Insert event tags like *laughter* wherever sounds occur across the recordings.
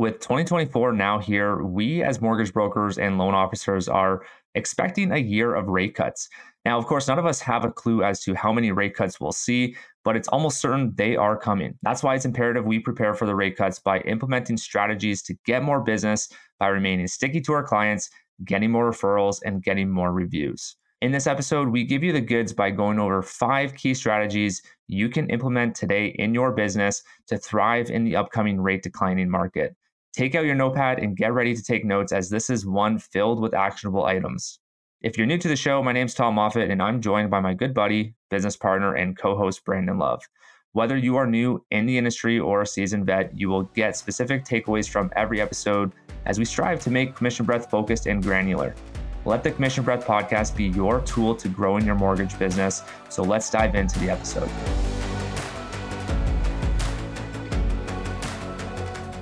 With 2024 now here, we as mortgage brokers and loan officers are expecting a year of rate cuts. Now, of course, none of us have a clue as to how many rate cuts we'll see, but it's almost certain they are coming. That's why it's imperative we prepare for the rate cuts by implementing strategies to get more business, by remaining sticky to our clients, getting more referrals, and getting more reviews. In this episode, we give you the goods by going over five key strategies you can implement today in your business to thrive in the upcoming rate declining market. Take out your notepad and get ready to take notes as this is one filled with actionable items. If you're new to the show, my name's Tom Moffat and I'm joined by my good buddy, business partner, and co host Brandon Love. Whether you are new in the industry or a seasoned vet, you will get specific takeaways from every episode as we strive to make Commission Breath focused and granular. Let the Commission Breath podcast be your tool to grow in your mortgage business. So let's dive into the episode.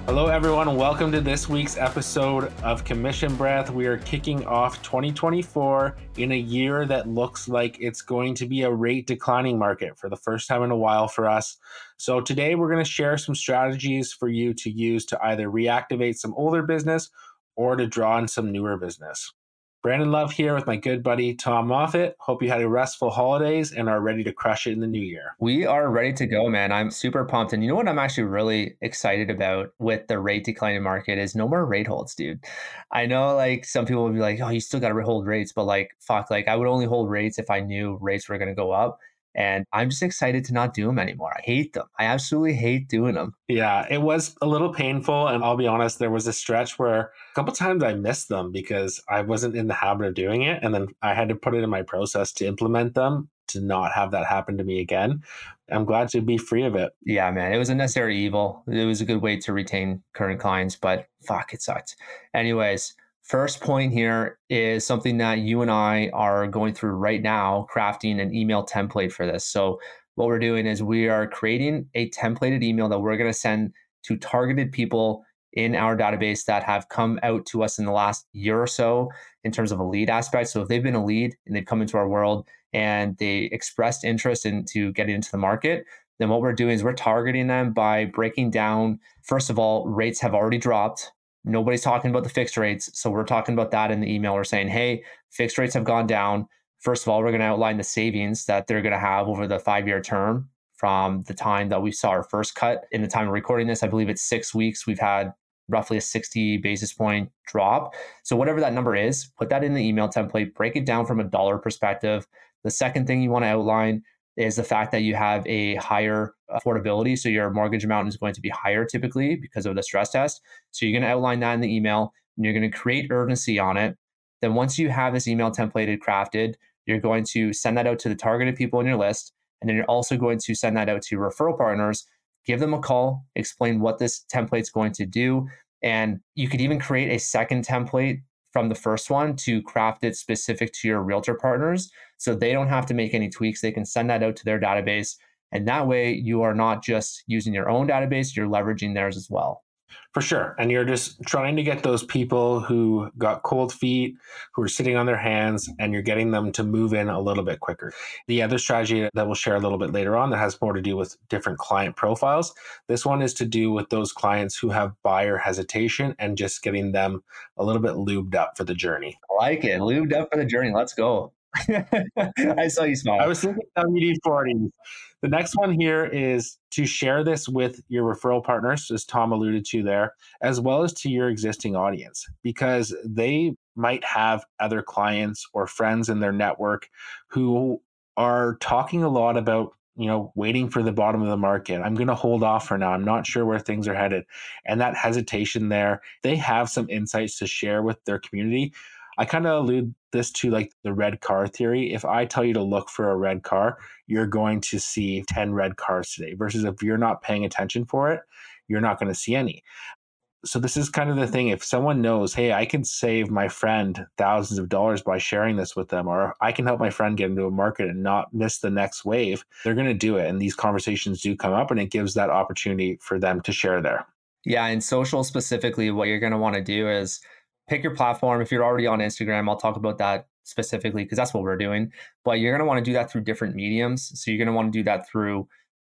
Hello, everyone. Welcome to this week's episode of Commission Breath. We are kicking off 2024 in a year that looks like it's going to be a rate declining market for the first time in a while for us. So, today we're going to share some strategies for you to use to either reactivate some older business or to draw in some newer business. Brandon Love here with my good buddy Tom Moffat. Hope you had a restful holidays and are ready to crush it in the new year. We are ready to go, man. I'm super pumped. And you know what I'm actually really excited about with the rate declining market is no more rate holds, dude. I know like some people would be like, oh, you still got to hold rates, but like, fuck, like I would only hold rates if I knew rates were going to go up. And I'm just excited to not do them anymore. I hate them. I absolutely hate doing them. Yeah, it was a little painful. And I'll be honest, there was a stretch where a couple times I missed them because I wasn't in the habit of doing it. And then I had to put it in my process to implement them to not have that happen to me again. I'm glad to be free of it. Yeah, man. It was a necessary evil. It was a good way to retain current clients, but fuck, it sucked. Anyways, First point here is something that you and I are going through right now, crafting an email template for this. So, what we're doing is we are creating a templated email that we're going to send to targeted people in our database that have come out to us in the last year or so in terms of a lead aspect. So, if they've been a lead and they've come into our world and they expressed interest into getting into the market, then what we're doing is we're targeting them by breaking down, first of all, rates have already dropped Nobody's talking about the fixed rates. So we're talking about that in the email. We're saying, hey, fixed rates have gone down. First of all, we're going to outline the savings that they're going to have over the five year term from the time that we saw our first cut. In the time of recording this, I believe it's six weeks. We've had roughly a 60 basis point drop. So, whatever that number is, put that in the email template, break it down from a dollar perspective. The second thing you want to outline is the fact that you have a higher affordability. So your mortgage amount is going to be higher typically because of the stress test. So you're going to outline that in the email and you're going to create urgency on it. Then once you have this email templated crafted, you're going to send that out to the targeted people in your list. And then you're also going to send that out to referral partners, give them a call, explain what this template is going to do. And you could even create a second template from the first one to craft it specific to your realtor partners so they don't have to make any tweaks. They can send that out to their database. And that way, you are not just using your own database, you're leveraging theirs as well. For sure. And you're just trying to get those people who got cold feet, who are sitting on their hands, and you're getting them to move in a little bit quicker. The other strategy that we'll share a little bit later on that has more to do with different client profiles. This one is to do with those clients who have buyer hesitation and just getting them a little bit lubed up for the journey. I like it. Lubed up for the journey. Let's go. *laughs* I saw you smile. I was thinking WD 40. The next one here is to share this with your referral partners, as Tom alluded to there, as well as to your existing audience, because they might have other clients or friends in their network who are talking a lot about you know waiting for the bottom of the market i'm going to hold off for now i'm not sure where things are headed and that hesitation there they have some insights to share with their community I kind of allude this to like the red car theory. If I tell you to look for a red car, you're going to see 10 red cars today, versus if you're not paying attention for it, you're not going to see any. So, this is kind of the thing. If someone knows, hey, I can save my friend thousands of dollars by sharing this with them, or I can help my friend get into a market and not miss the next wave, they're going to do it. And these conversations do come up, and it gives that opportunity for them to share there. Yeah. And social specifically, what you're going to want to do is, pick your platform. If you're already on Instagram, I'll talk about that specifically because that's what we're doing. But you're going to want to do that through different mediums. So you're going to want to do that through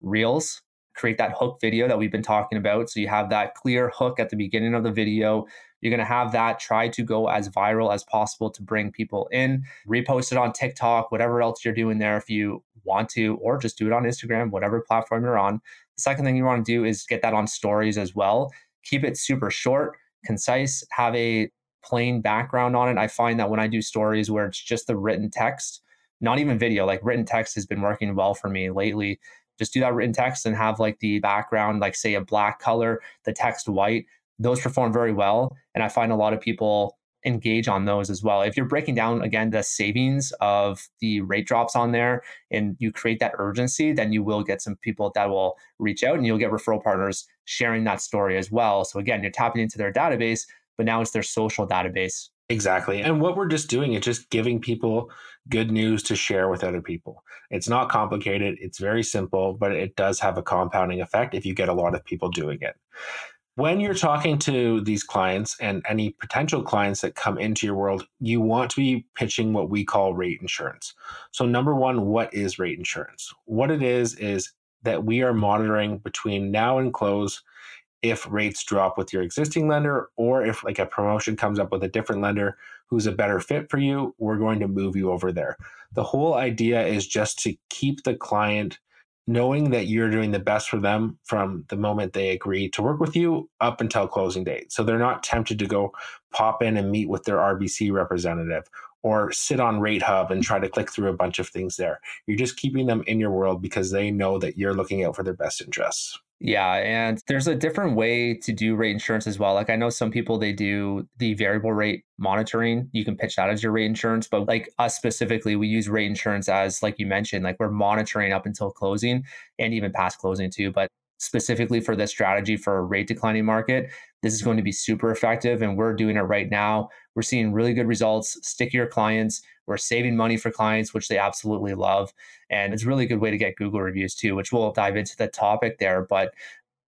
Reels. create that hook video that we've been talking about. So you have that clear hook at the beginning of the video. You're going to have that try to go as viral as possible to bring people in. Repost it on TikTok, whatever else you're doing there if you want to, or just do it on Instagram, whatever platform you're on. The second thing you want to do is get that on stories as well. Keep it super short, concise, have a plain background on it. I find that when I do stories where it's just the written text, not even video, like written text has been working well for me lately just do that written text and have like the background, like say a black color, the text white. Those perform very well. And I find a lot of people engage on those as well. If you're breaking down again the savings of the rate drops on there and you create that urgency, then you will get some people that will reach out and you'll get referral partners sharing that story as well. So again, you're tapping into their database, but now it's their social database. Exactly. And what we're just doing is just giving people good news to share with other people. It's not complicated, it's very simple, but it does have a compounding effect if you get a lot of people doing it. When you're talking to these clients and any potential clients that come into your world, you want to be pitching what we call rate insurance. So, number one, what is rate insurance? What it is, is that we are monitoring between now and close if rates drop with your existing lender or if like a promotion comes up with a different lender who's a better fit for you we're going to move you over there. The whole idea is just to keep the client knowing that you're doing the best for them from the moment they agree to work with you up until closing date. So they're not tempted to go pop in and meet with their rbc representative or sit on rate hub and try to click through a bunch of things there. You're just keeping them in your world because they know that you're looking out for their best interests yeah, and there's a different way to do rate insurance as well. Like I know some people they do the variable rate monitoring. You can pitch that as your rate insurance, but like us specifically, we use rate insurance as like you mentioned, like we're monitoring up until closing and even past closing too. But specifically for this strategy for a rate declining market, this is going to be super effective and we're doing it right now. We're seeing really good results, stickier clients. We're saving money for clients, which they absolutely love. And it's a really good way to get Google reviews too, which we'll dive into the topic there. But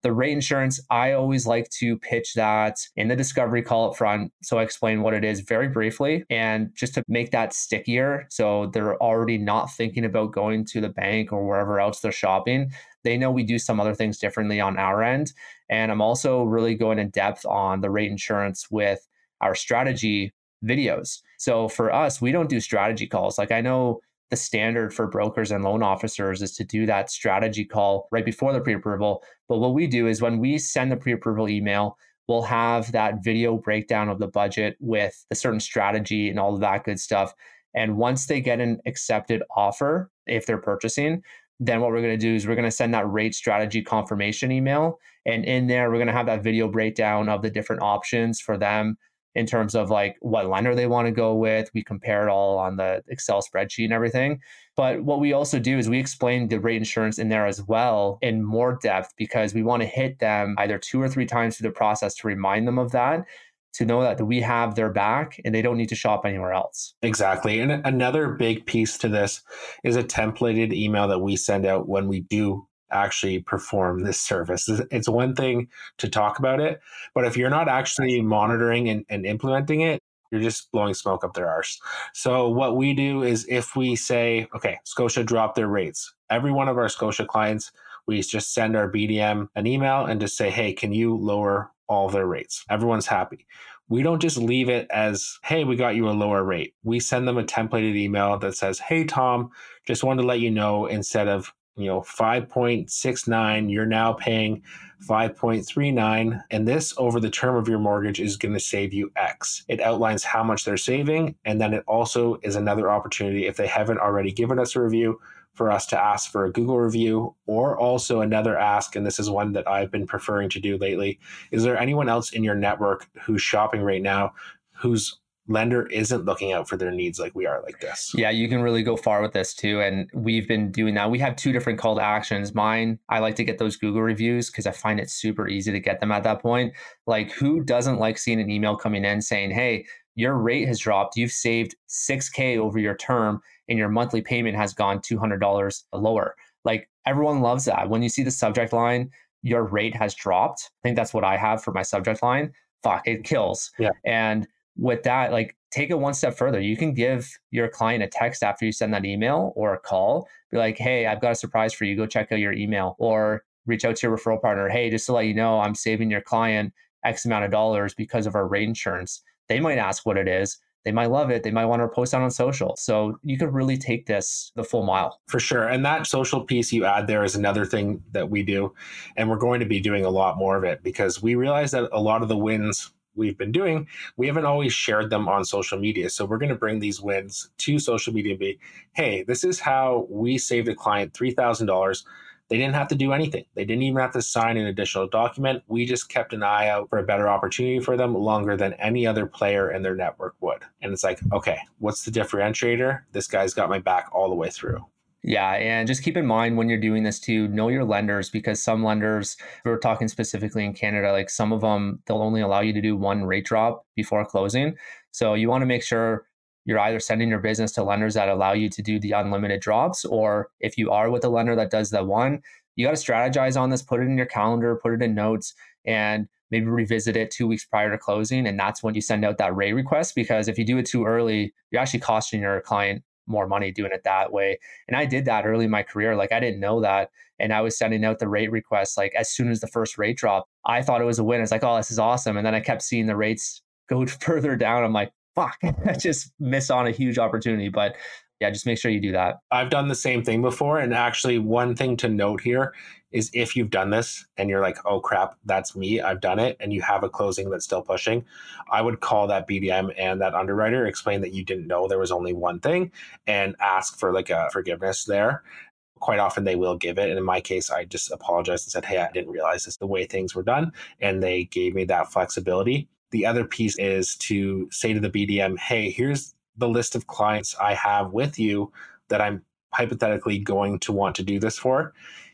the rate insurance, I always like to pitch that in the discovery call up front. So I explain what it is very briefly and just to make that stickier. So they're already not thinking about going to the bank or wherever else they're shopping. They know we do some other things differently on our end. And I'm also really going in depth on the rate insurance with our strategy videos. So for us, we don't do strategy calls. Like I know the standard for brokers and loan officers is to do that strategy call right before the pre approval. But what we do is when we send the pre approval email, we'll have that video breakdown of the budget with a certain strategy and all of that good stuff. And once they get an accepted offer, if they're purchasing, then what we're going to do is we're going to send that rate strategy confirmation email. And in there, we're going to have that video breakdown of the different options for them in terms of like what lender they want to go with. We compare it all on the Excel spreadsheet and everything. But what we also do is we explain the rate insurance in there as well in more depth because we want to hit them either two or three times through the process to remind them of that to know that we have their back and they don't need to shop anywhere else. Exactly. And another big piece to this is a templated email that we send out when we do actually perform this service. It's one thing to talk about it, but if you're not actually monitoring and, and implementing it, you're just blowing smoke up their arse. So what we do is if we say, okay, Scotia dropped their rates, every one of our Scotia clients, we just send our BDM an email and just say, hey, can you lower all their rates? Everyone's happy. We don't just leave it as, hey, we got you a lower rate. We send them a templated email that says, hey, Tom, just wanted to let you know instead of you know 5.69 you're now paying 5.39 and this over the term of your mortgage is going to save you x. It outlines how much they're saving and then it also is another opportunity if they haven't already given us a review for us to ask for a google review or also another ask and this is one that i've been preferring to do lately is there anyone else in your network who's shopping right now who's lender isn't looking out for their needs like we are like this. Yeah, you can really go far with this too. And we've been doing that. We have two different call to actions. Mine, I like to get those Google reviews because I find it super easy to get them at that point. Like, who doesn't like seeing an email coming in saying, hey, your rate has dropped. You've saved 6K over your term and your monthly payment has gone $200 lower. Like, everyone loves that. When you see the subject line, your rate has dropped. I think that's what I have for my subject line. Fuck, it kills. Yeah. And with that, like take it one step further. You can give your client a text after you send that email or a call. Be like, hey, I've got a surprise for you. Go check out your email. Or reach out to your referral partner. Hey, just to let you know, I'm saving your client X amount of dollars because of our rate insurance. They might ask what it is. They might love it. They might want to post it on social. So you could really take this the full mile. For sure. And that social piece you add there is another thing that we do. And we're going to be doing a lot more of it because we realize that a lot of the wins we've been doing, we haven't always shared them on social media. So we're going to bring these wins to social media and be, hey, this is how we saved a client $3,000. They didn't have to do anything. They didn't even have to sign an additional document. We just kept an eye out for a better opportunity for them longer than any other player in their network would. And it's like, okay, what's the differentiator? This guy's got my back all the way through. Yeah, and just keep in mind when you're doing this to know your lenders because some lenders, we're talking specifically in Canada, like some of them, they'll only allow you to do one rate drop before closing. So you want to make sure you're either sending your business to lenders that allow you to do the unlimited drops, or if you are with a lender that does that one, you got to strategize on this, put it in your calendar, put it in notes, and maybe revisit it two weeks prior to closing. And that's when you send out that rate request because if you do it too early, you're actually costing your client more money doing it that way. And I did that early in my career. Like I didn't know that. And I was sending out the rate requests like as soon as the first rate drop. I thought it was a win. It's like, oh, this is awesome. And then I kept seeing the rates go *laughs* further down. I'm like, fuck, *laughs* I just miss on a huge opportunity. But yeah, just make sure you do that. I've done the same thing before. And actually, one thing to note here is if you've done this and you're like, oh crap, that's me, I've done it, and you have a closing that's still pushing, I would call that BDM and that underwriter, explain that you didn't know there was only one thing, and ask for like a forgiveness there. Quite often they will give it. And in my case, I just apologized and said, hey, I didn't realize this the way things were done. And they gave me that flexibility. The other piece is to say to the BDM, hey, here's the list of clients I have with you that I'm hypothetically going to want to do this for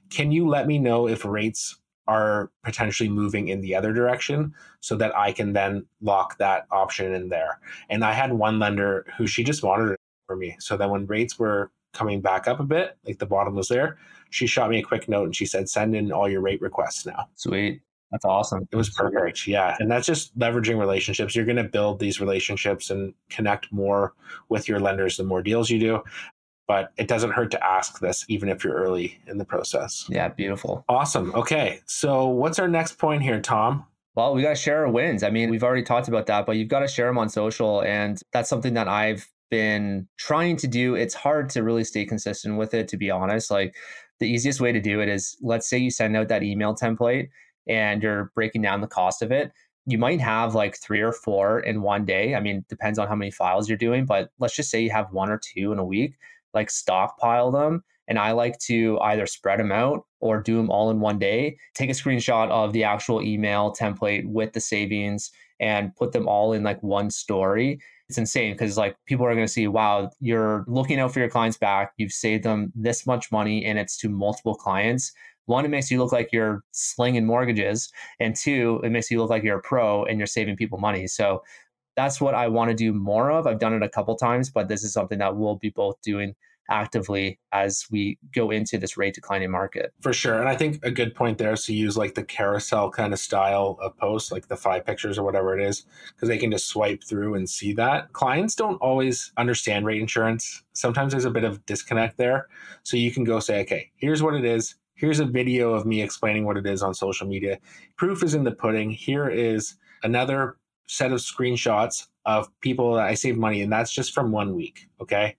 can you let me know if rates are potentially moving in the other direction so that I can then lock that option in there? And I had one lender who she just monitored for me. So then when rates were coming back up a bit, like the bottom was there, she shot me a quick note and she said, send in all your rate requests now. Sweet. That's awesome. It was perfect. Yeah. And that's just leveraging relationships. You're going to build these relationships and connect more with your lenders the more deals you do but it doesn't hurt to ask this even if you're early in the process. Yeah, beautiful. Awesome. Okay. So, what's our next point here, Tom? Well, we got to share our wins. I mean, we've already talked about that, but you've got to share them on social. And that's something that I've been trying to do. It's hard to really stay consistent with it, to be honest. Like, the easiest way to do it is let's say you send out that email template and you're breaking down the cost of it you might have like three or four in one day. I mean, depends on how many files you're doing, but let's just say you have one or two in a week like stockpile them. And I like to either spread them out or do them all in one day. Take a screenshot of the actual email template with the savings and put them all in like one story. It's insane because like people are going to see, wow, you're looking out for your clients back. You've saved them this much money and it's to multiple clients. One, it makes you look like you're slinging mortgages. And two, it makes you look like you're a pro and you're saving people money. So that's what I want to do more of. I've done it a couple times, but this is something that we'll be both doing actively as we go into this rate declining market. For sure. And I think a good point there is to use like the carousel kind of style of posts, like the five pictures or whatever it is, because they can just swipe through and see that. Clients don't always understand rate insurance. Sometimes there's a bit of disconnect there. So you can go say, okay, here's what it is. Here's a video of me explaining what it is on social media. Proof is in the pudding. Here is another set of screenshots of people that I saved money, and that's just from one week. Okay.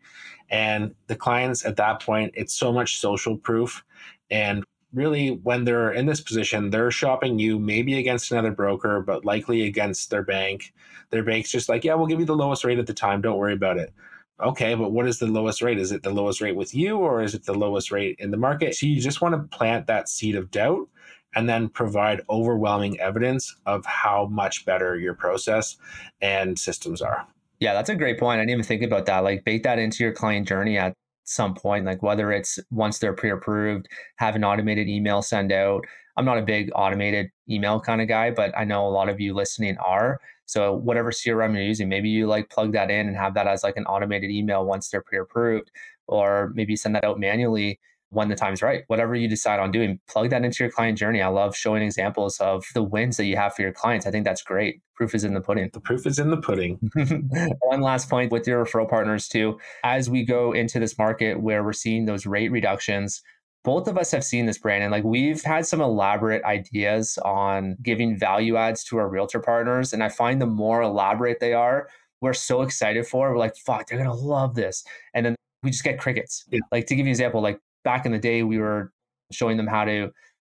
And the clients at that point, it's so much social proof. And really, when they're in this position, they're shopping you maybe against another broker, but likely against their bank. Their bank's just like, yeah, we'll give you the lowest rate at the time. Don't worry about it. Okay, but what is the lowest rate? Is it the lowest rate with you or is it the lowest rate in the market? So you just want to plant that seed of doubt and then provide overwhelming evidence of how much better your process and systems are. Yeah, that's a great point. I didn't even think about that. Like bake that into your client journey at some point, like whether it's once they're pre-approved, have an automated email send out. I'm not a big automated email kind of guy, but I know a lot of you listening are. So whatever CRM you're using, maybe you like plug that in and have that as like an automated email once they're pre-approved, or maybe send that out manually when the time's right. Whatever you decide on doing, plug that into your client journey. I love showing examples of the wins that you have for your clients. I think that's great. Proof is in the pudding. The proof is in the pudding. *laughs* One last point with your referral partners, too. As we go into this market where we're seeing those rate reductions, both of us have seen this brand and like we've had some elaborate ideas on giving value adds to our realtor partners. And I find the more elaborate they are, we're so excited for. We're like, fuck, they're gonna love this. And then we just get crickets. Yeah. Like to give you an example, like back in the day, we were showing them how to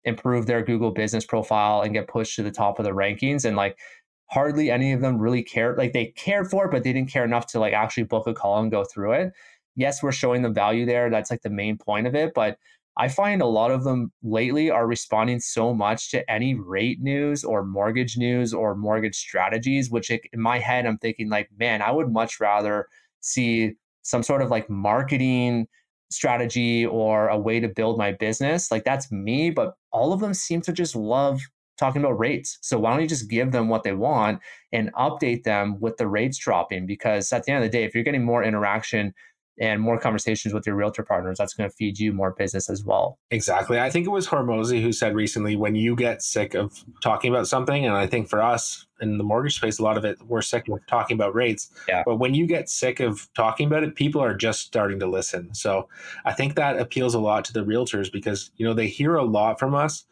improve their Google business profile and get pushed to the top of the rankings. And like hardly any of them really cared. Like they cared for it, but they didn't care enough to like actually book a call and go through it. Yes, we're showing them value there. That's like the main point of it. But I find a lot of them lately are responding so much to any rate news or mortgage news or mortgage strategies, which in my head, I'm thinking like, man, I would much rather see some sort of like marketing strategy or a way to build my business. Like that's me, but all of them seem to just love talking about rates. So why don't you just give them what they want and update them with the rates dropping? Because at the end of the day, if you're getting more interaction and more conversations with your realtor partners, that's going to feed you more business as well. Exactly. I think it was Hormozi who said recently when you get sick of talking about something, and I think for us in the mortgage space, a lot of it, we're sick of talking about rates. Yeah. But when you get sick of talking about it, people are just starting to listen. So I think that appeals a lot to the realtors because, you know, they hear a lot from us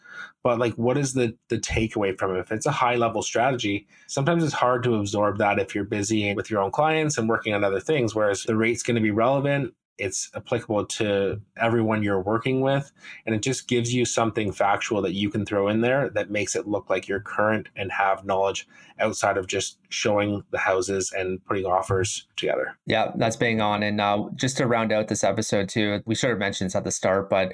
but like what is the the takeaway from it if it's a high level strategy sometimes it's hard to absorb that if you're busy with your own clients and working on other things whereas the rate's going to be relevant it's applicable to everyone you're working with and it just gives you something factual that you can throw in there that makes it look like you're current and have knowledge outside of just showing the houses and putting offers together. Yeah that's being on. And uh, just to round out this episode too we should have mentioned this at the start but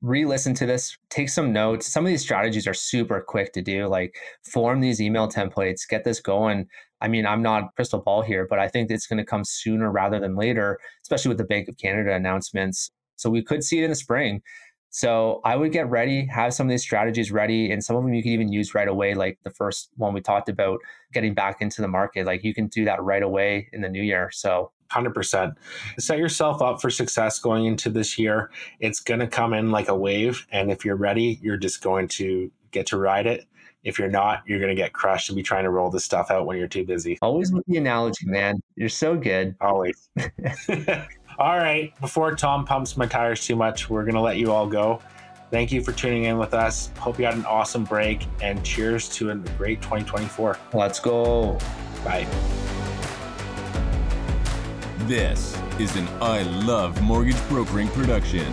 re-listen to this take some notes. Some of these strategies are super quick to do like form these email templates get this going. I mean i'm not crystal ball here but i think it's going to come sooner rather than later especially with the bank of canada announcements. So we could see it in the spring so i would get ready have some of these strategies ready and some of them you can even use right away like the first one we talked about getting back into the market like you can do that right away in the new year so 100%. Set yourself up for success going into this year. It's going to come in like a wave. And if you're ready, you're just going to get to ride it. If you're not, you're going to get crushed and be trying to roll this stuff out when you're too busy. Always with the analogy, man. You're so good. Always. *laughs* *laughs* all right. Before Tom pumps my tires too much, we're going to let you all go. Thank you for tuning in with us. Hope you had an awesome break and cheers to a great 2024. Let's go. Bye. This is an I Love Mortgage Brokering production.